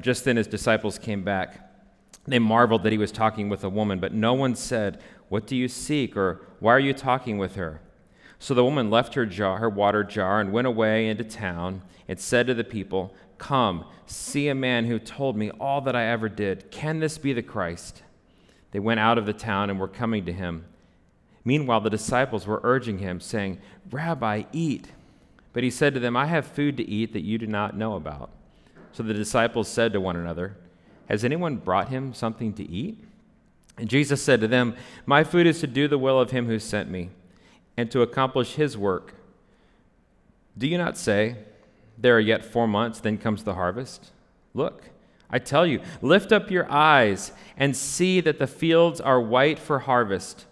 Just then his disciples came back. They marveled that he was talking with a woman, but no one said, What do you seek? or Why are you talking with her? So the woman left her jar, her water jar, and went away into town and said to the people, Come, see a man who told me all that I ever did. Can this be the Christ? They went out of the town and were coming to him. Meanwhile, the disciples were urging him, saying, Rabbi, eat. But he said to them, I have food to eat that you do not know about. So the disciples said to one another, Has anyone brought him something to eat? And Jesus said to them, My food is to do the will of him who sent me, and to accomplish his work. Do you not say, There are yet four months, then comes the harvest? Look, I tell you, lift up your eyes and see that the fields are white for harvest.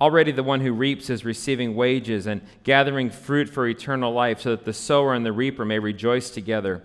Already the one who reaps is receiving wages and gathering fruit for eternal life, so that the sower and the reaper may rejoice together.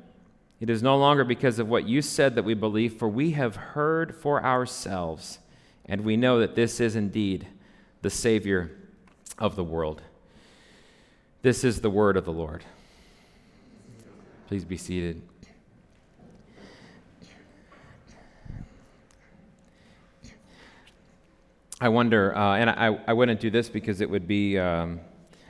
it is no longer because of what you said that we believe, for we have heard for ourselves, and we know that this is indeed the Savior of the world. This is the word of the Lord. Please be seated. I wonder, uh, and I, I wouldn't do this because it would be um,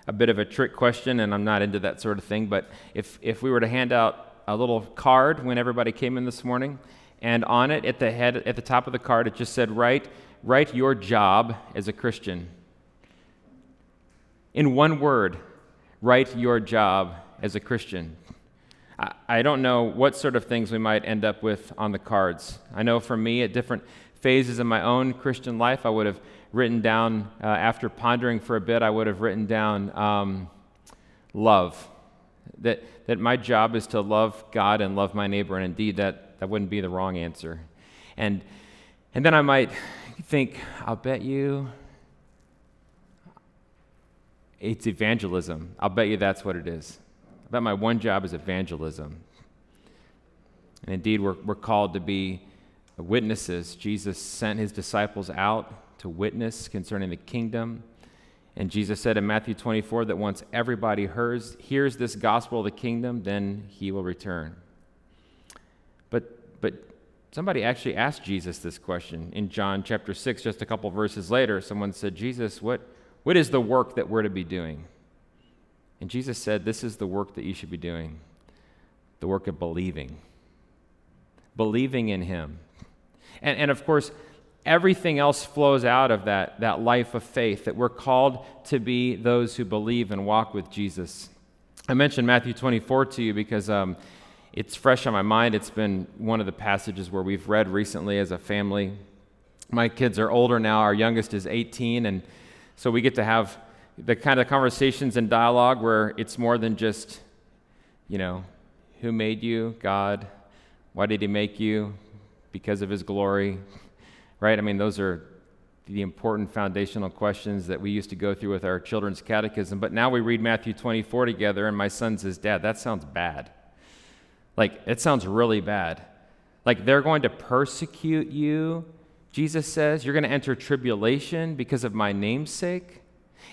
a bit of a trick question, and I'm not into that sort of thing, but if, if we were to hand out a little card when everybody came in this morning, and on it, at the head, at the top of the card, it just said, "Write, write your job as a Christian." In one word, write your job as a Christian. I, I don't know what sort of things we might end up with on the cards. I know for me, at different phases of my own Christian life, I would have written down, uh, after pondering for a bit, I would have written down um, love that, that my job is to love God and love my neighbor, and indeed, that, that wouldn't be the wrong answer. And, and then I might think, I'll bet you it's evangelism. I'll bet you that's what it is. I bet my one job is evangelism. And indeed, we're, we're called to be witnesses. Jesus sent his disciples out to witness concerning the kingdom and Jesus said in Matthew 24 that once everybody hears, hears this gospel of the kingdom, then he will return. But, but somebody actually asked Jesus this question in John chapter 6, just a couple verses later. Someone said, Jesus, what, what is the work that we're to be doing? And Jesus said, This is the work that you should be doing the work of believing. Believing in him. And, and of course, everything else flows out of that, that life of faith, that we're called to be those who believe and walk with Jesus. I mentioned Matthew 24 to you because um, it's fresh on my mind. It's been one of the passages where we've read recently as a family. My kids are older now, our youngest is 18, and so we get to have the kind of conversations and dialogue where it's more than just, you know, who made you? God. Why did he make you? Because of his glory right? I mean, those are the important foundational questions that we used to go through with our children's catechism. But now we read Matthew 24 together, and my son says, Dad, that sounds bad. Like, it sounds really bad. Like, they're going to persecute you, Jesus says. You're going to enter tribulation because of my name's sake.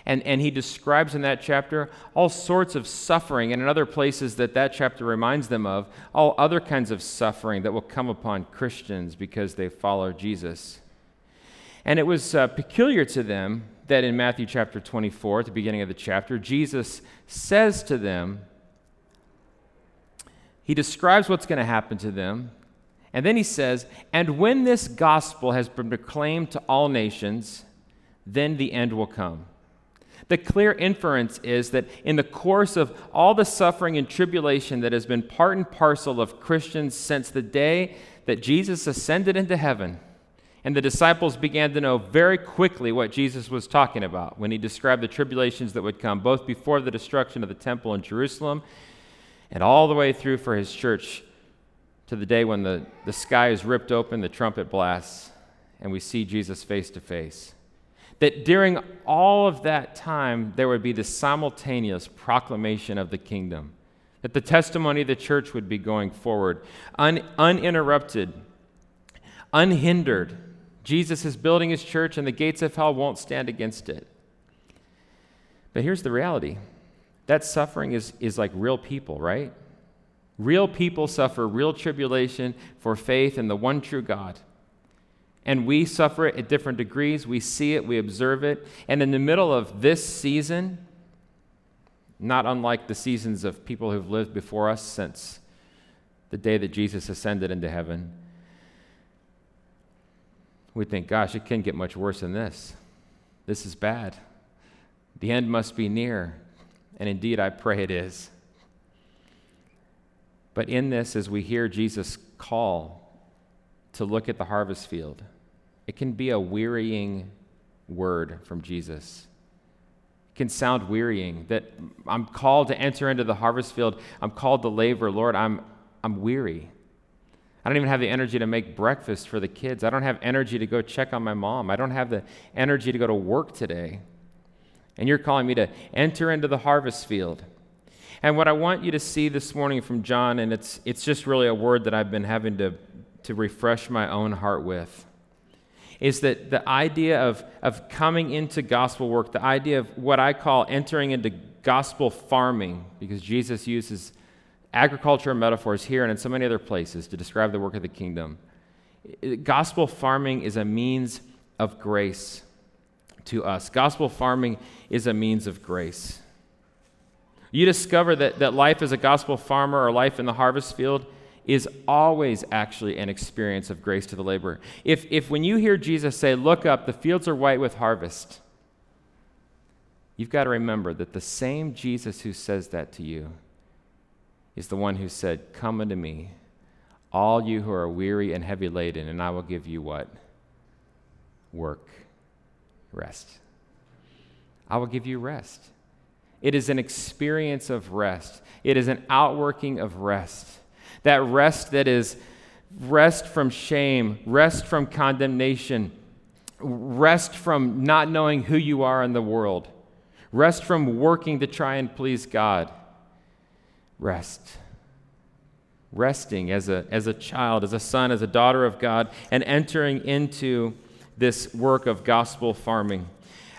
And, and he describes in that chapter all sorts of suffering, and in other places that that chapter reminds them of, all other kinds of suffering that will come upon Christians because they follow Jesus. And it was uh, peculiar to them that in Matthew chapter 24, at the beginning of the chapter, Jesus says to them, he describes what's going to happen to them, and then he says, And when this gospel has been proclaimed to all nations, then the end will come. The clear inference is that in the course of all the suffering and tribulation that has been part and parcel of Christians since the day that Jesus ascended into heaven, and the disciples began to know very quickly what Jesus was talking about when he described the tribulations that would come, both before the destruction of the temple in Jerusalem and all the way through for his church to the day when the, the sky is ripped open, the trumpet blasts, and we see Jesus face to face. That during all of that time, there would be the simultaneous proclamation of the kingdom. That the testimony of the church would be going forward, un- uninterrupted, unhindered. Jesus is building his church, and the gates of hell won't stand against it. But here's the reality that suffering is, is like real people, right? Real people suffer real tribulation for faith in the one true God. And we suffer it at different degrees. We see it, we observe it. And in the middle of this season, not unlike the seasons of people who've lived before us since the day that Jesus ascended into heaven, we think, gosh, it can't get much worse than this. This is bad. The end must be near. And indeed, I pray it is. But in this, as we hear Jesus call to look at the harvest field, it can be a wearying word from Jesus. It can sound wearying that I'm called to enter into the harvest field. I'm called to labor. Lord, I'm, I'm weary. I don't even have the energy to make breakfast for the kids. I don't have energy to go check on my mom. I don't have the energy to go to work today and you're calling me to enter into the harvest field. And what I want you to see this morning from John, and it's, it's just really a word that I've been having to, to refresh my own heart with, is that the idea of, of coming into gospel work, the idea of what I call entering into gospel farming, because Jesus uses agriculture metaphors here and in so many other places to describe the work of the kingdom. Gospel farming is a means of grace to us. Gospel farming is a means of grace. You discover that, that life as a gospel farmer or life in the harvest field is always actually an experience of grace to the laborer. If, if when you hear Jesus say, Look up, the fields are white with harvest, you've got to remember that the same Jesus who says that to you is the one who said, Come unto me, all you who are weary and heavy laden, and I will give you what? Work rest. I will give you rest. It is an experience of rest, it is an outworking of rest. That rest that is rest from shame, rest from condemnation, rest from not knowing who you are in the world, rest from working to try and please God. Rest. Resting as a, as a child, as a son, as a daughter of God, and entering into this work of gospel farming.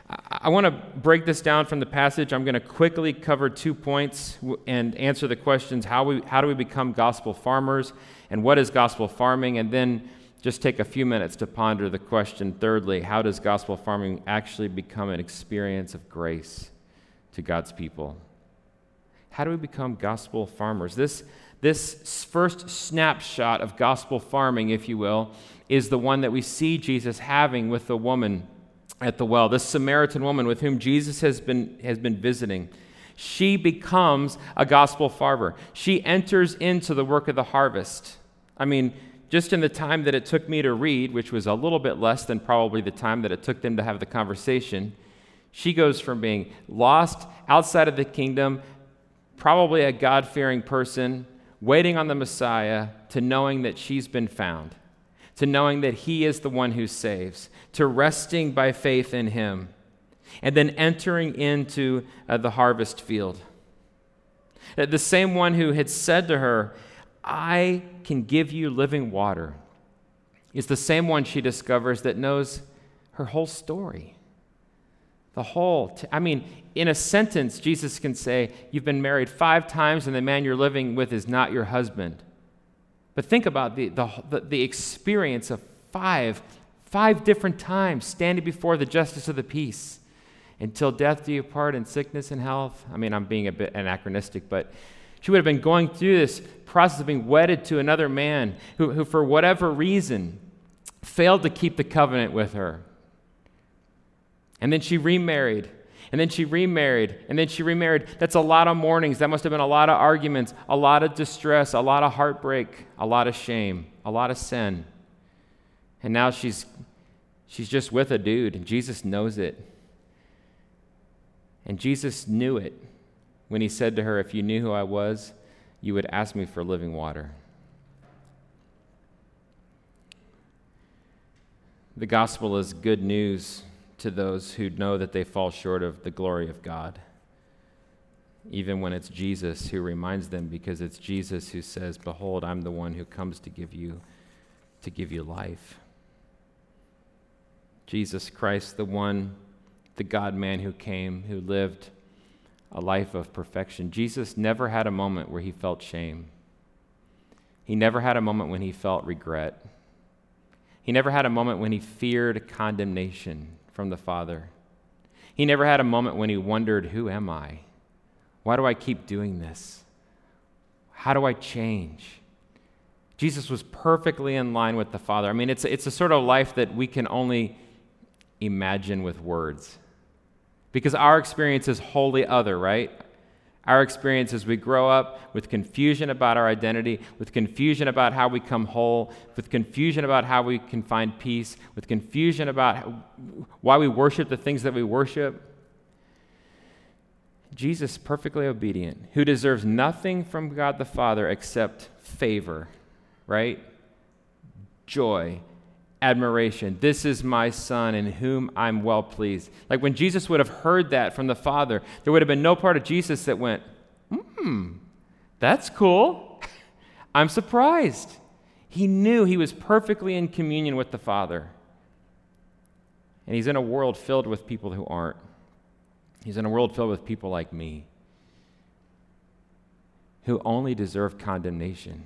I want to break this down from the passage. I'm going to quickly cover two points and answer the questions how, we, how do we become gospel farmers and what is gospel farming? And then just take a few minutes to ponder the question, thirdly, how does gospel farming actually become an experience of grace to God's people? How do we become gospel farmers? This, this first snapshot of gospel farming, if you will, is the one that we see Jesus having with the woman at the well, this Samaritan woman with whom Jesus has been, has been visiting. She becomes a gospel farmer. She enters into the work of the harvest. I mean, just in the time that it took me to read, which was a little bit less than probably the time that it took them to have the conversation, she goes from being lost outside of the kingdom, probably a God fearing person, waiting on the Messiah to knowing that she's been found, to knowing that He is the one who saves, to resting by faith in Him, and then entering into uh, the harvest field. The same one who had said to her, I can give you living water, is the same one she discovers that knows her whole story. The whole, t- I mean, in a sentence, Jesus can say, You've been married five times, and the man you're living with is not your husband. But think about the, the, the experience of five, five different times standing before the justice of the peace until death do you part in sickness and health. I mean, I'm being a bit anachronistic, but she would have been going through this process of being wedded to another man who, who for whatever reason, failed to keep the covenant with her. And then she remarried. And then she remarried. And then she remarried. That's a lot of mournings. That must have been a lot of arguments, a lot of distress, a lot of heartbreak, a lot of shame, a lot of sin. And now she's, she's just with a dude, and Jesus knows it. And Jesus knew it when he said to her, If you knew who I was, you would ask me for living water. The gospel is good news to those who know that they fall short of the glory of God. Even when it's Jesus who reminds them, because it's Jesus who says, Behold, I'm the one who comes to give you to give you life. Jesus Christ, the one, the God man who came, who lived a life of perfection. Jesus never had a moment where he felt shame. He never had a moment when he felt regret. He never had a moment when he feared condemnation from the Father. He never had a moment when he wondered, Who am I? Why do I keep doing this? How do I change? Jesus was perfectly in line with the Father. I mean, it's, it's a sort of life that we can only imagine with words. Because our experience is wholly other, right? Our experience as we grow up with confusion about our identity, with confusion about how we come whole, with confusion about how we can find peace, with confusion about how, why we worship the things that we worship. Jesus, perfectly obedient, who deserves nothing from God the Father except favor, right? Joy, admiration. This is my son in whom I'm well pleased. Like when Jesus would have heard that from the Father, there would have been no part of Jesus that went, hmm, that's cool. I'm surprised. He knew he was perfectly in communion with the Father. And he's in a world filled with people who aren't. He's in a world filled with people like me who only deserve condemnation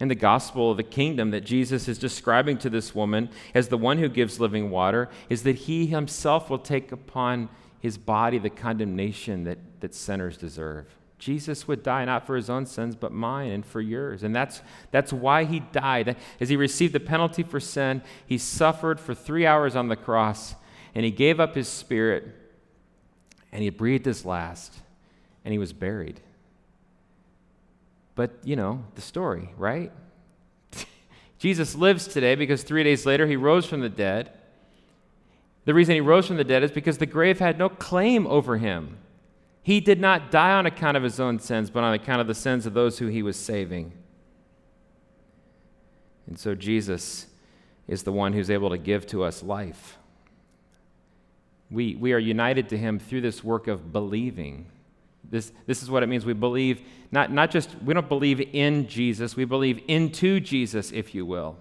in the gospel of the kingdom that Jesus is describing to this woman as the one who gives living water is that he himself will take upon his body the condemnation that, that sinners deserve. Jesus would die not for his own sins, but mine and for yours. And that's, that's why he died. As he received the penalty for sin, he suffered for three hours on the cross, and he gave up his spirit, and he breathed his last, and he was buried. But, you know, the story, right? Jesus lives today because three days later he rose from the dead. The reason he rose from the dead is because the grave had no claim over him. He did not die on account of his own sins, but on account of the sins of those who he was saving. And so Jesus is the one who's able to give to us life. We, we are united to him through this work of believing. This, this is what it means. We believe, not, not just, we don't believe in Jesus, we believe into Jesus, if you will.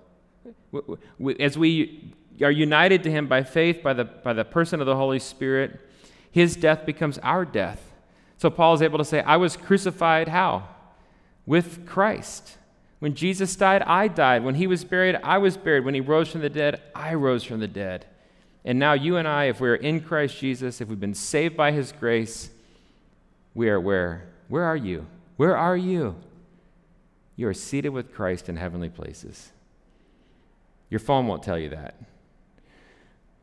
As we are united to him by faith, by the, by the person of the Holy Spirit, his death becomes our death. So Paul is able to say, I was crucified how? With Christ. When Jesus died, I died. When he was buried, I was buried. When he rose from the dead, I rose from the dead. And now you and I, if we are in Christ Jesus, if we've been saved by his grace, we are where? Where are you? Where are you? You are seated with Christ in heavenly places. Your phone won't tell you that.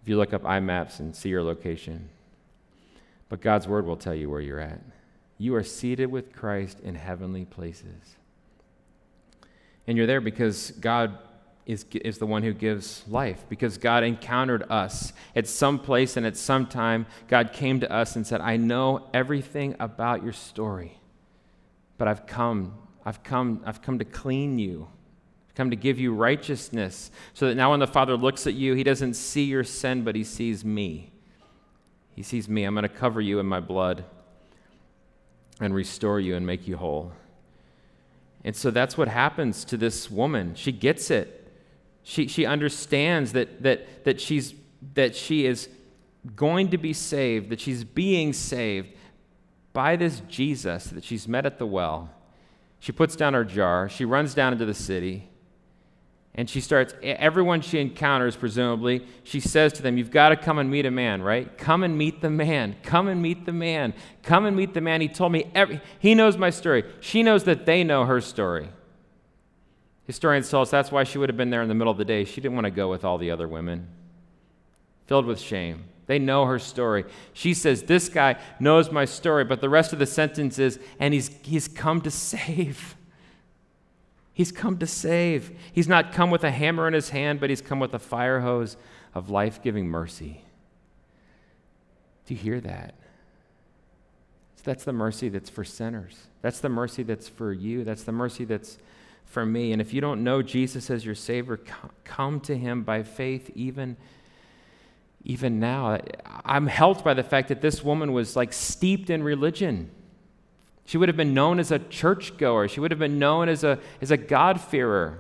If you look up iMaps and see your location, but God's word will tell you where you're at. You are seated with Christ in heavenly places. And you're there because God is, is the one who gives life because God encountered us at some place and at some time. God came to us and said, I know everything about your story, but I've come, I've come, I've come to clean you. Come to give you righteousness so that now when the Father looks at you, he doesn't see your sin, but he sees me. He sees me. I'm going to cover you in my blood and restore you and make you whole. And so that's what happens to this woman. She gets it. She, she understands that, that, that, she's, that she is going to be saved, that she's being saved by this Jesus that she's met at the well. She puts down her jar. She runs down into the city. And she starts, everyone she encounters, presumably, she says to them, You've got to come and meet a man, right? Come and meet the man. Come and meet the man. Come and meet the man. He told me, every, he knows my story. She knows that they know her story. Historians tell us that's why she would have been there in the middle of the day. She didn't want to go with all the other women, filled with shame. They know her story. She says, This guy knows my story, but the rest of the sentence is, and he's, he's come to save. He's come to save. He's not come with a hammer in his hand, but he's come with a fire hose of life giving mercy. Do you hear that? So that's the mercy that's for sinners. That's the mercy that's for you. That's the mercy that's for me. And if you don't know Jesus as your Savior, come to Him by faith, even, even now. I'm helped by the fact that this woman was like steeped in religion. She would have been known as a churchgoer, she would have been known as a, as a God-fearer.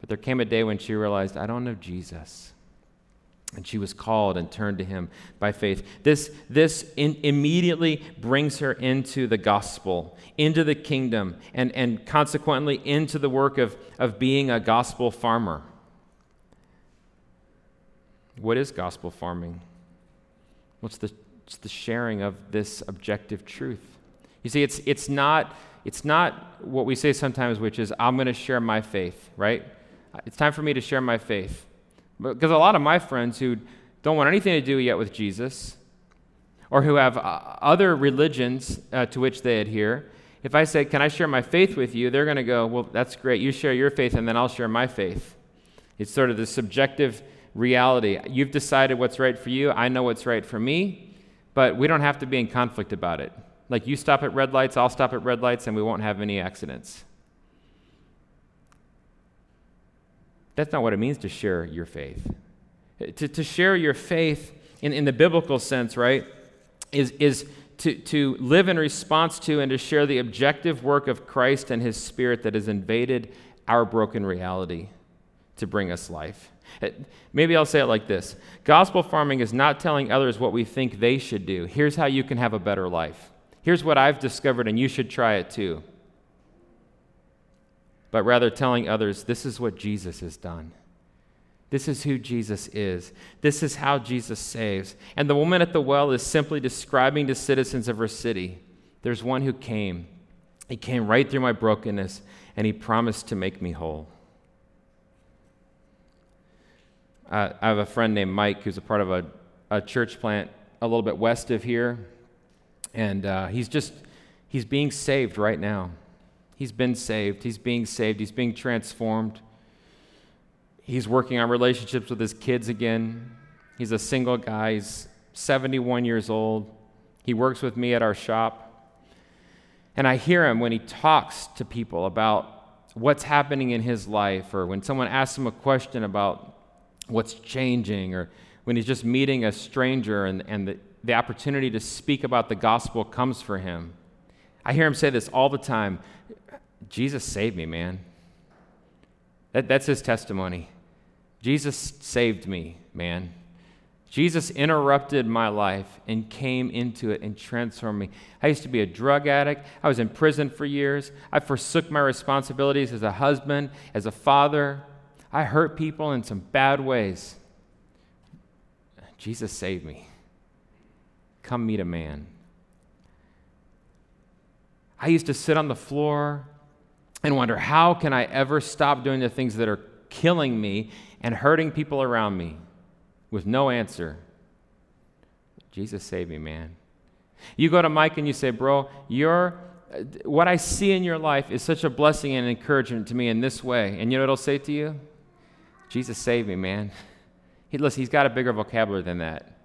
But there came a day when she realized, I don't know Jesus. And she was called and turned to him by faith. This, this in, immediately brings her into the gospel, into the kingdom, and, and consequently into the work of, of being a gospel farmer. What is gospel farming? What's the, it's the sharing of this objective truth? You see, it's, it's, not, it's not what we say sometimes, which is, I'm going to share my faith, right? It's time for me to share my faith. Because a lot of my friends who don't want anything to do yet with Jesus, or who have uh, other religions uh, to which they adhere, if I say, Can I share my faith with you? they're going to go, Well, that's great. You share your faith, and then I'll share my faith. It's sort of the subjective reality. You've decided what's right for you. I know what's right for me, but we don't have to be in conflict about it. Like you stop at red lights, I'll stop at red lights, and we won't have any accidents. That's not what it means to share your faith. To, to share your faith in, in the biblical sense, right, is, is to, to live in response to and to share the objective work of Christ and his Spirit that has invaded our broken reality to bring us life. Uh, maybe I'll say it like this Gospel farming is not telling others what we think they should do. Here's how you can have a better life. Here's what I've discovered, and you should try it too but rather telling others, this is what Jesus has done. This is who Jesus is. This is how Jesus saves. And the woman at the well is simply describing to citizens of her city there's one who came. He came right through my brokenness, and he promised to make me whole. Uh, I have a friend named Mike who's a part of a, a church plant a little bit west of here, and uh, he's just he's being saved right now. He's been saved. He's being saved. He's being transformed. He's working on relationships with his kids again. He's a single guy. He's 71 years old. He works with me at our shop. And I hear him when he talks to people about what's happening in his life, or when someone asks him a question about what's changing, or when he's just meeting a stranger and, and the, the opportunity to speak about the gospel comes for him. I hear him say this all the time Jesus saved me, man. That, that's his testimony. Jesus saved me, man. Jesus interrupted my life and came into it and transformed me. I used to be a drug addict. I was in prison for years. I forsook my responsibilities as a husband, as a father. I hurt people in some bad ways. Jesus saved me. Come meet a man. I used to sit on the floor and wonder how can I ever stop doing the things that are killing me and hurting people around me with no answer. Jesus save me, man. You go to Mike and you say, Bro, you're, what I see in your life is such a blessing and encouragement to me in this way. And you know what he'll say to you? Jesus save me, man. He, listen, he's got a bigger vocabulary than that.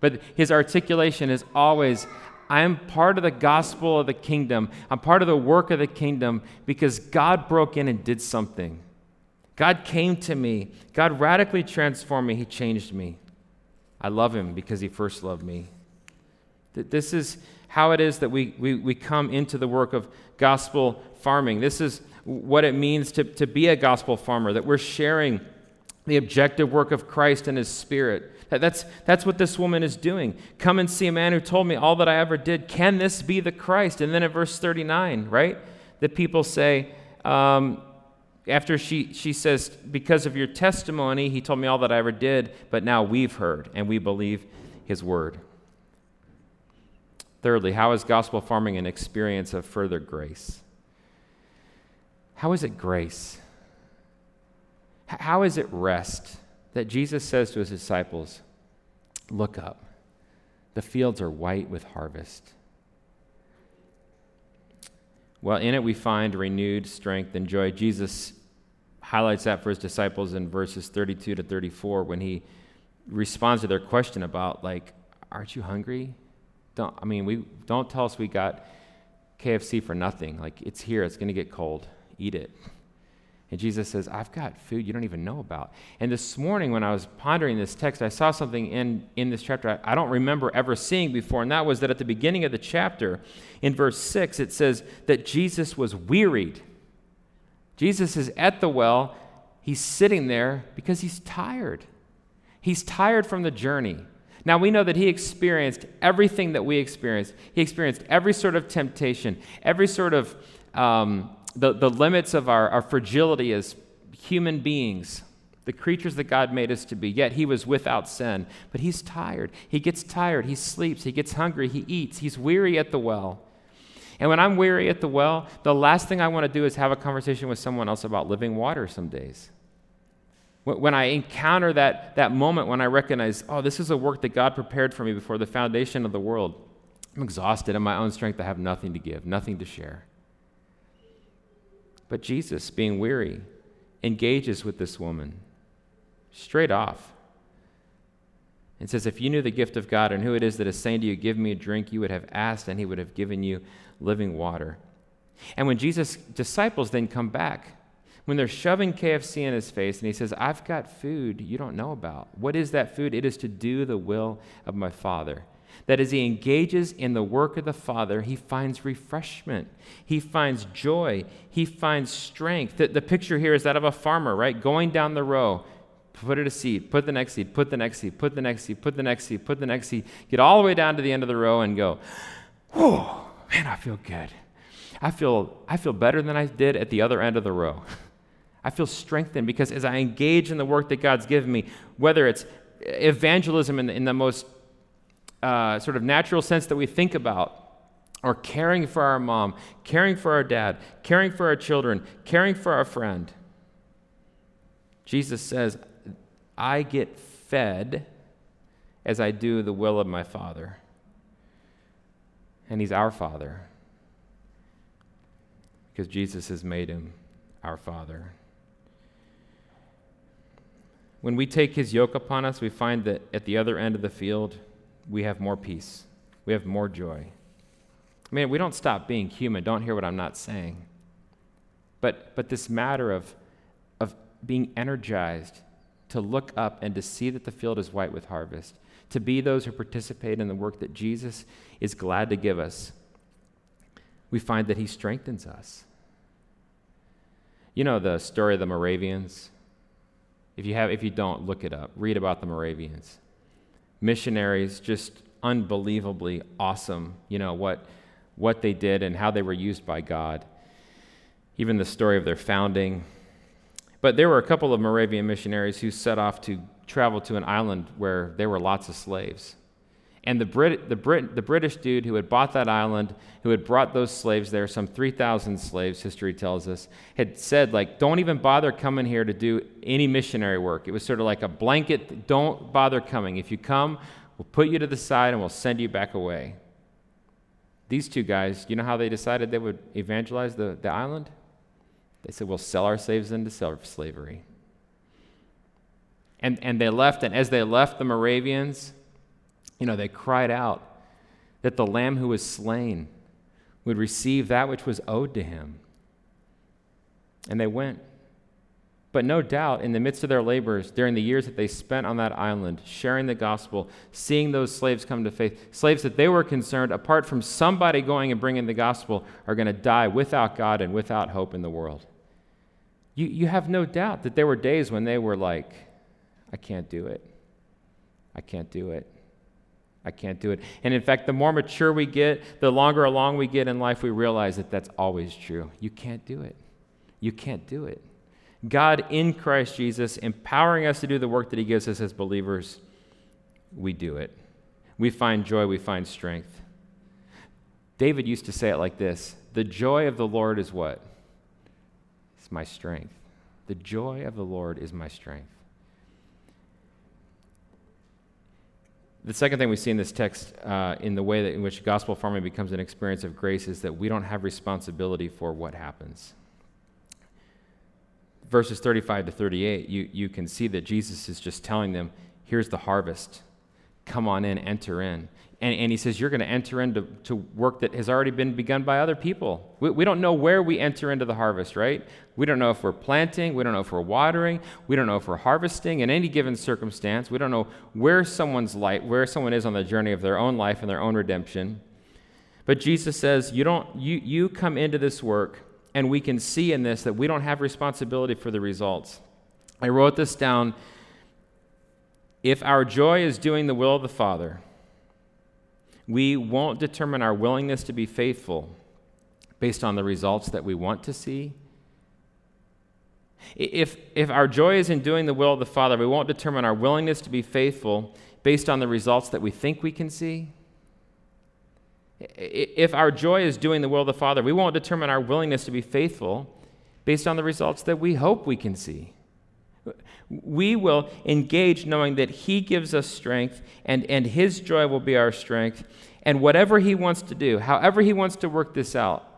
But his articulation is always, I am part of the gospel of the kingdom. I'm part of the work of the kingdom because God broke in and did something. God came to me. God radically transformed me. He changed me. I love him because he first loved me. This is how it is that we, we, we come into the work of gospel farming. This is what it means to, to be a gospel farmer, that we're sharing the objective work of Christ and his spirit that's, that's what this woman is doing. Come and see a man who told me all that I ever did. Can this be the Christ? And then at verse 39, right? The people say, um, after she, she says, Because of your testimony, he told me all that I ever did, but now we've heard and we believe his word. Thirdly, how is gospel farming an experience of further grace? How is it grace? How is it rest? That Jesus says to his disciples, Look up. The fields are white with harvest. Well, in it we find renewed strength and joy. Jesus highlights that for his disciples in verses 32 to 34 when he responds to their question about, like, aren't you hungry? Don't, I mean, we, don't tell us we got KFC for nothing. Like, it's here, it's going to get cold. eat it. And Jesus says, I've got food you don't even know about. And this morning, when I was pondering this text, I saw something in, in this chapter I, I don't remember ever seeing before, and that was that at the beginning of the chapter, in verse 6, it says that Jesus was wearied. Jesus is at the well. He's sitting there because he's tired. He's tired from the journey. Now, we know that he experienced everything that we experienced. He experienced every sort of temptation, every sort of um, the, the limits of our, our fragility as human beings, the creatures that God made us to be. Yet he was without sin. But he's tired. He gets tired. He sleeps. He gets hungry. He eats. He's weary at the well. And when I'm weary at the well, the last thing I want to do is have a conversation with someone else about living water some days. When I encounter that, that moment when I recognize, oh, this is a work that God prepared for me before the foundation of the world, I'm exhausted in my own strength. I have nothing to give, nothing to share. But Jesus, being weary, engages with this woman straight off and says, If you knew the gift of God and who it is that is saying to you, Give me a drink, you would have asked, and he would have given you living water. And when Jesus' disciples then come back, when they're shoving KFC in his face and he says, I've got food you don't know about. What is that food? It is to do the will of my Father. That as he engages in the work of the Father, he finds refreshment. He finds joy. He finds strength. The, the picture here is that of a farmer, right? Going down the row, put it a seed, put the next seed, put the next seed, put the next seed, put the next seed, put the next seed, get all the way down to the end of the row and go, whoa, man, I feel good. I feel, I feel better than I did at the other end of the row. I feel strengthened because as I engage in the work that God's given me, whether it's evangelism in the, in the most uh, sort of natural sense that we think about, or caring for our mom, caring for our dad, caring for our children, caring for our friend. Jesus says, I get fed as I do the will of my Father. And He's our Father because Jesus has made Him our Father. When we take His yoke upon us, we find that at the other end of the field, we have more peace, we have more joy. I mean, we don't stop being human. Don't hear what I'm not saying. But, but this matter of, of being energized to look up and to see that the field is white with harvest, to be those who participate in the work that Jesus is glad to give us, we find that he strengthens us. You know the story of the Moravians? If you have if you don't, look it up. Read about the Moravians missionaries, just unbelievably awesome, you know, what, what they did and how they were used by God. Even the story of their founding. But there were a couple of Moravian missionaries who set off to travel to an island where there were lots of slaves. And the, Brit, the, Brit, the British dude who had bought that island, who had brought those slaves there, some 3,000 slaves, history tells us, had said, like, don't even bother coming here to do any missionary work. It was sort of like a blanket, don't bother coming. If you come, we'll put you to the side and we'll send you back away. These two guys, you know how they decided they would evangelize the, the island? They said, we'll sell our slaves into slavery. And, and they left, and as they left the Moravians, you know, they cried out that the Lamb who was slain would receive that which was owed to him. And they went. But no doubt, in the midst of their labors, during the years that they spent on that island, sharing the gospel, seeing those slaves come to faith, slaves that they were concerned, apart from somebody going and bringing the gospel, are going to die without God and without hope in the world. You, you have no doubt that there were days when they were like, I can't do it. I can't do it. I can't do it. And in fact, the more mature we get, the longer along we get in life, we realize that that's always true. You can't do it. You can't do it. God in Christ Jesus, empowering us to do the work that He gives us as believers, we do it. We find joy, we find strength. David used to say it like this The joy of the Lord is what? It's my strength. The joy of the Lord is my strength. The second thing we see in this text, uh, in the way that, in which gospel farming becomes an experience of grace, is that we don't have responsibility for what happens. Verses 35 to 38, you, you can see that Jesus is just telling them, here's the harvest. come on in, enter in. And, and he says, You're going to enter into to work that has already been begun by other people. We, we don't know where we enter into the harvest, right? We don't know if we're planting. We don't know if we're watering. We don't know if we're harvesting in any given circumstance. We don't know where someone's life, where someone is on the journey of their own life and their own redemption. But Jesus says, you, don't, you, you come into this work, and we can see in this that we don't have responsibility for the results. I wrote this down. If our joy is doing the will of the Father, we won't determine our willingness to be faithful based on the results that we want to see. If, if our joy is in doing the will of the Father, we won't determine our willingness to be faithful based on the results that we think we can see. If our joy is doing the will of the Father, we won't determine our willingness to be faithful based on the results that we hope we can see. We will engage knowing that He gives us strength and, and His joy will be our strength. And whatever He wants to do, however He wants to work this out,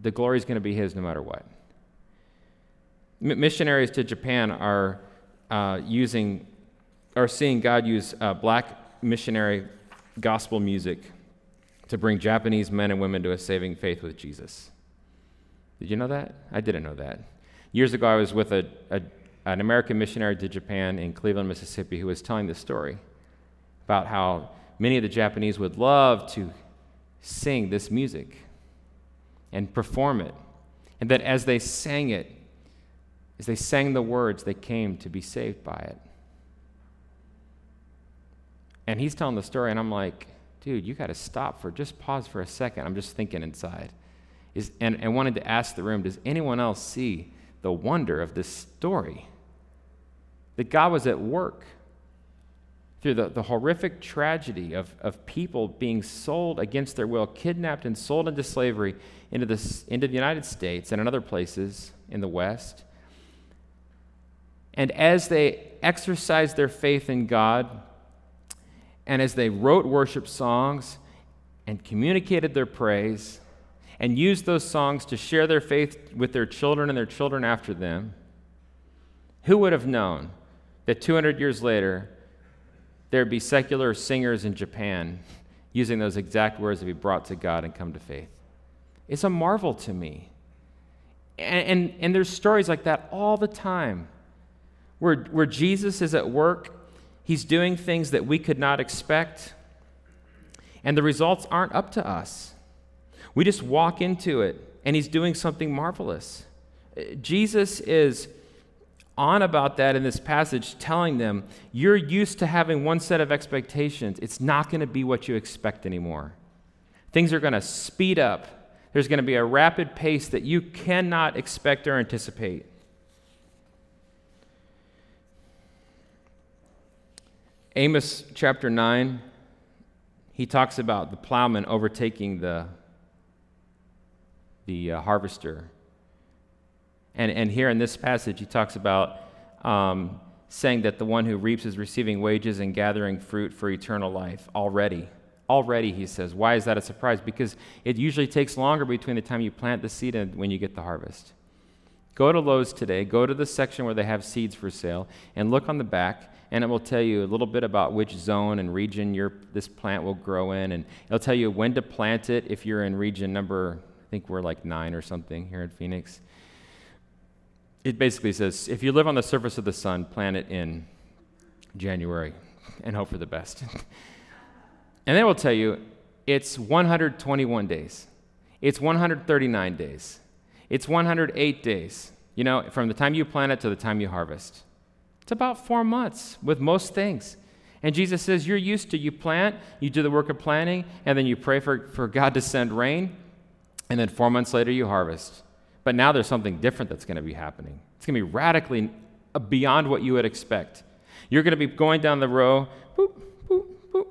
the glory is going to be His no matter what. M- missionaries to Japan are uh, using, are seeing God use uh, black missionary gospel music to bring Japanese men and women to a saving faith with Jesus. Did you know that? I didn't know that. Years ago, I was with a, a an American missionary to Japan in Cleveland, Mississippi, who was telling this story about how many of the Japanese would love to sing this music and perform it. And that as they sang it, as they sang the words, they came to be saved by it. And he's telling the story, and I'm like, dude, you got to stop for just pause for a second. I'm just thinking inside. Is, and, and wanted to ask the room, does anyone else see the wonder of this story? That God was at work through the, the horrific tragedy of, of people being sold against their will, kidnapped and sold into slavery into, this, into the United States and in other places in the West. And as they exercised their faith in God, and as they wrote worship songs and communicated their praise, and used those songs to share their faith with their children and their children after them, who would have known that 200 years later, there'd be secular singers in Japan using those exact words to be brought to God and come to faith. It's a marvel to me. And, and, and there's stories like that all the time where, where Jesus is at work, he's doing things that we could not expect, and the results aren't up to us. We just walk into it, and he's doing something marvelous. Uh, Jesus is on about that in this passage, telling them, You're used to having one set of expectations. It's not going to be what you expect anymore. Things are going to speed up. There's going to be a rapid pace that you cannot expect or anticipate. Amos chapter 9, he talks about the plowman overtaking the, the uh, harvester and, and here in this passage, he talks about um, saying that the one who reaps is receiving wages and gathering fruit for eternal life already. Already, he says. Why is that a surprise? Because it usually takes longer between the time you plant the seed and when you get the harvest. Go to Lowe's today, go to the section where they have seeds for sale, and look on the back, and it will tell you a little bit about which zone and region your, this plant will grow in, and it'll tell you when to plant it if you're in region number, I think we're like nine or something here in Phoenix it basically says if you live on the surface of the sun, plant it in January and hope for the best. and they will tell you it's 121 days, it's 139 days, it's 108 days, you know, from the time you plant it to the time you harvest. It's about four months with most things. And Jesus says, You're used to you plant, you do the work of planting, and then you pray for, for God to send rain, and then four months later you harvest. But now there's something different that's going to be happening. It's going to be radically uh, beyond what you would expect. You're going to be going down the row, boop, boop, boop,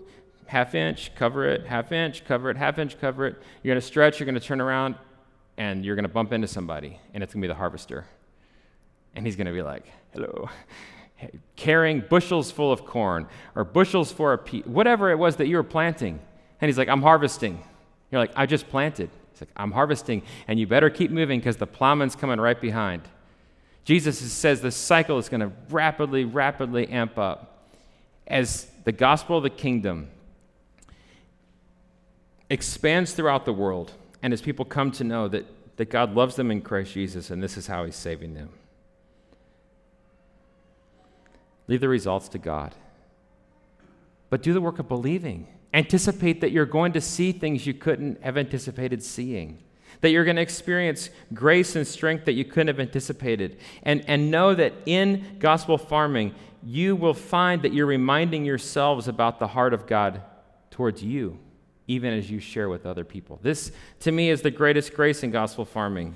half inch, cover it, half inch, cover it, half inch, cover it. You're going to stretch, you're going to turn around, and you're going to bump into somebody, and it's going to be the harvester. And he's going to be like, hello. Carrying bushels full of corn or bushels for a pea, whatever it was that you were planting. And he's like, I'm harvesting. You're like, I just planted. He's like, I'm harvesting, and you better keep moving because the plowman's coming right behind. Jesus says the cycle is going to rapidly, rapidly amp up. as the gospel of the kingdom expands throughout the world, and as people come to know that, that God loves them in Christ Jesus and this is how He's saving them. Leave the results to God. But do the work of believing. Anticipate that you're going to see things you couldn't have anticipated seeing that you're going to experience grace and strength that you couldn't have anticipated. And, and know that in gospel farming, you will find that you're reminding yourselves about the heart of God towards you, even as you share with other people. This, to me, is the greatest grace in gospel farming.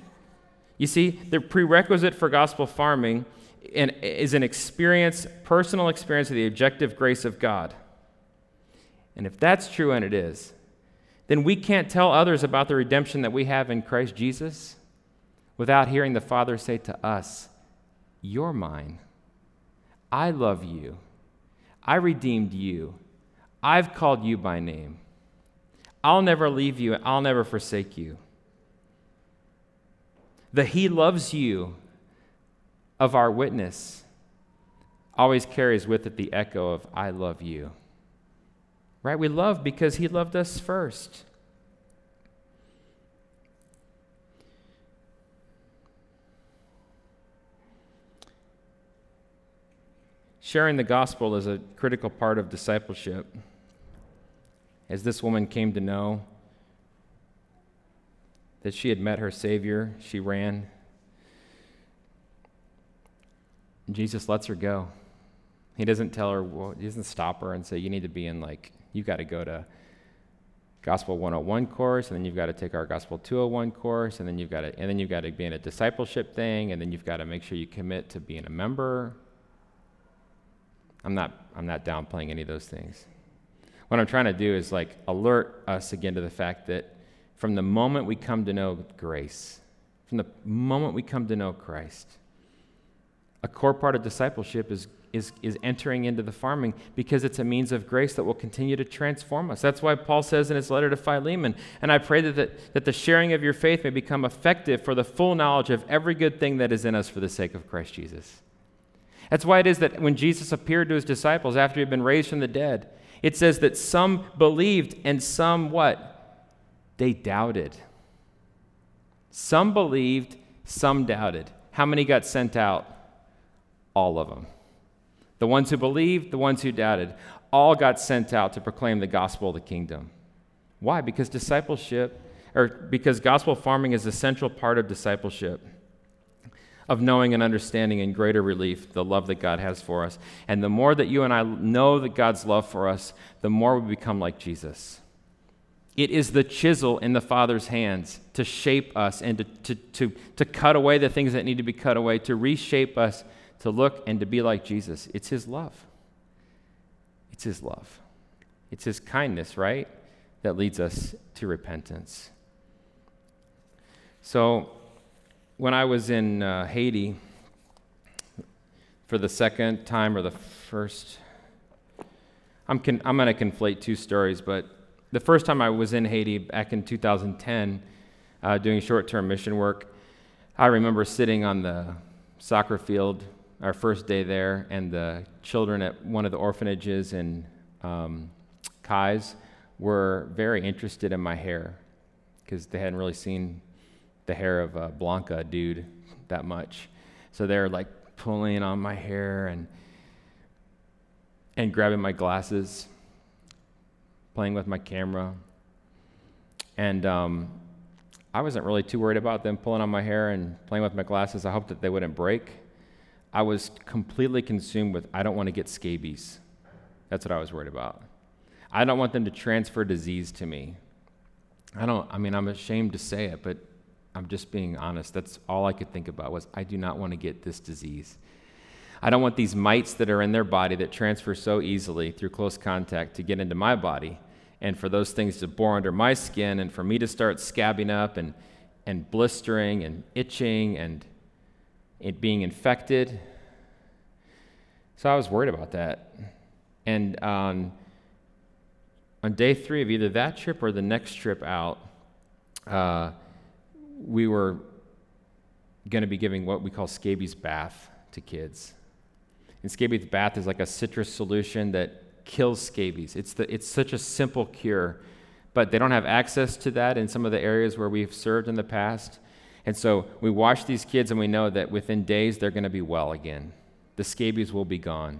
You see, the prerequisite for gospel farming is an experience, personal experience of the objective grace of God. And if that's true, and it is, then we can't tell others about the redemption that we have in Christ Jesus without hearing the Father say to us, You're mine. I love you. I redeemed you. I've called you by name. I'll never leave you. I'll never forsake you. The He loves you of our witness always carries with it the echo of I love you. Right? We love because he loved us first. Sharing the gospel is a critical part of discipleship. As this woman came to know that she had met her Savior, she ran. Jesus lets her go. He doesn't tell her, well, he doesn't stop her and say, you need to be in like You've got to go to Gospel 101 course, and then you've got to take our Gospel 201 course, and then you've got to, and then you've got to be in a discipleship thing, and then you've got to make sure you commit to being a member. I'm not, I'm not downplaying any of those things. What I'm trying to do is like alert us again to the fact that from the moment we come to know grace, from the moment we come to know Christ, a core part of discipleship is is, is entering into the farming because it's a means of grace that will continue to transform us. That's why Paul says in his letter to Philemon, and I pray that, that, that the sharing of your faith may become effective for the full knowledge of every good thing that is in us for the sake of Christ Jesus. That's why it is that when Jesus appeared to his disciples after he had been raised from the dead, it says that some believed and some what? They doubted. Some believed, some doubted. How many got sent out? All of them. The ones who believed, the ones who doubted, all got sent out to proclaim the gospel of the kingdom. Why? Because discipleship, or because gospel farming is a central part of discipleship, of knowing and understanding in greater relief the love that God has for us. And the more that you and I know that God's love for us, the more we become like Jesus. It is the chisel in the Father's hands to shape us and to, to, to, to cut away the things that need to be cut away, to reshape us to look and to be like Jesus. It's His love. It's His love. It's His kindness, right? That leads us to repentance. So, when I was in uh, Haiti for the second time or the first, I'm, con- I'm going to conflate two stories, but the first time I was in Haiti back in 2010 uh, doing short term mission work, I remember sitting on the soccer field our first day there, and the children at one of the orphanages in um, Kais were very interested in my hair because they hadn't really seen the hair of a Blanca dude that much. So they're like pulling on my hair and and grabbing my glasses, playing with my camera. And um, I wasn't really too worried about them pulling on my hair and playing with my glasses. I hoped that they wouldn't break. I was completely consumed with, I don't want to get scabies. That's what I was worried about. I don't want them to transfer disease to me. I don't, I mean, I'm ashamed to say it, but I'm just being honest. That's all I could think about was, I do not want to get this disease. I don't want these mites that are in their body that transfer so easily through close contact to get into my body and for those things to bore under my skin and for me to start scabbing up and, and blistering and itching and it being infected. So I was worried about that. And on, on day three of either that trip or the next trip out, uh, we were going to be giving what we call scabies bath to kids. And scabies bath is like a citrus solution that kills scabies. It's, the, it's such a simple cure, but they don't have access to that in some of the areas where we've served in the past. And so we wash these kids, and we know that within days they're going to be well again. The scabies will be gone.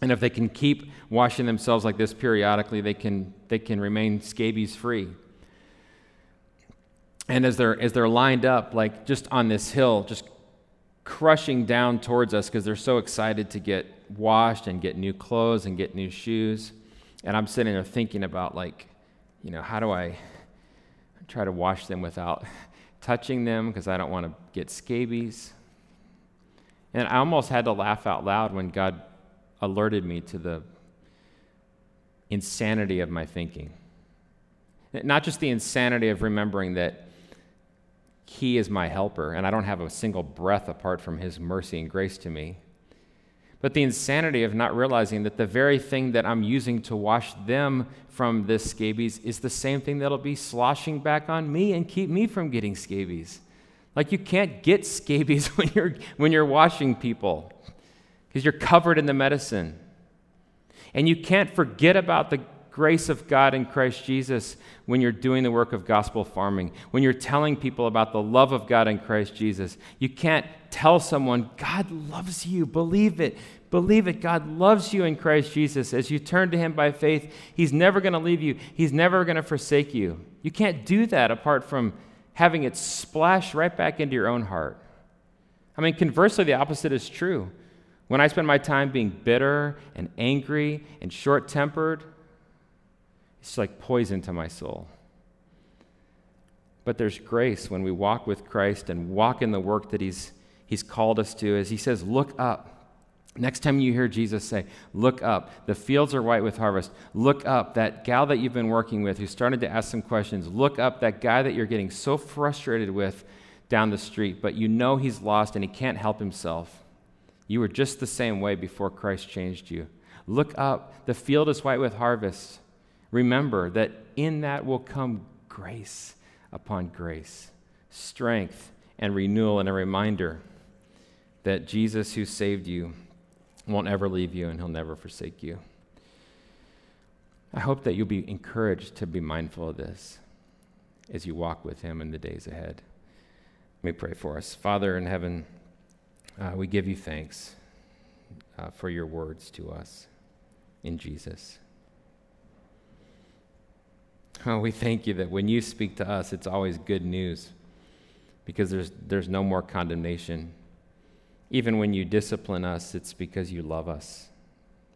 And if they can keep washing themselves like this periodically, they can, they can remain scabies free. And as they're, as they're lined up, like just on this hill, just crushing down towards us because they're so excited to get washed and get new clothes and get new shoes. And I'm sitting there thinking about, like, you know, how do I try to wash them without touching them because I don't want to get scabies? And I almost had to laugh out loud when God alerted me to the insanity of my thinking. Not just the insanity of remembering that He is my helper and I don't have a single breath apart from His mercy and grace to me, but the insanity of not realizing that the very thing that I'm using to wash them from this scabies is the same thing that'll be sloshing back on me and keep me from getting scabies. Like you can't get scabies when you're, when you're washing people because you're covered in the medicine. And you can't forget about the grace of God in Christ Jesus when you're doing the work of gospel farming, when you're telling people about the love of God in Christ Jesus. You can't tell someone, God loves you. Believe it. Believe it. God loves you in Christ Jesus. As you turn to Him by faith, He's never going to leave you, He's never going to forsake you. You can't do that apart from having it splash right back into your own heart. I mean, conversely, the opposite is true. When I spend my time being bitter and angry and short tempered, it's like poison to my soul. But there's grace when we walk with Christ and walk in the work that He's, he's called us to. As He says, look up. Next time you hear Jesus say, Look up, the fields are white with harvest. Look up, that gal that you've been working with who started to ask some questions. Look up, that guy that you're getting so frustrated with down the street, but you know he's lost and he can't help himself. You were just the same way before Christ changed you. Look up. The field is white with harvest. Remember that in that will come grace upon grace, strength and renewal, and a reminder that Jesus, who saved you, won't ever leave you and he'll never forsake you. I hope that you'll be encouraged to be mindful of this as you walk with him in the days ahead. Let me pray for us. Father in heaven, uh, we give you thanks uh, for your words to us in Jesus. Oh, we thank you that when you speak to us, it's always good news because there's, there's no more condemnation. Even when you discipline us, it's because you love us,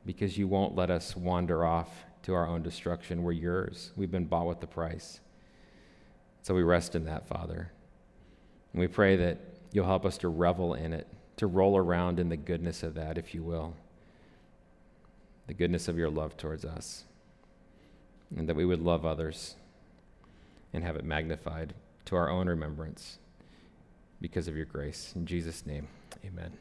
because you won't let us wander off to our own destruction. We're yours. We've been bought with the price. So we rest in that, Father. And we pray that you'll help us to revel in it to roll around in the goodness of that, if you will. The goodness of your love towards us. And that we would love others and have it magnified to our own remembrance because of your grace. In Jesus' name, amen.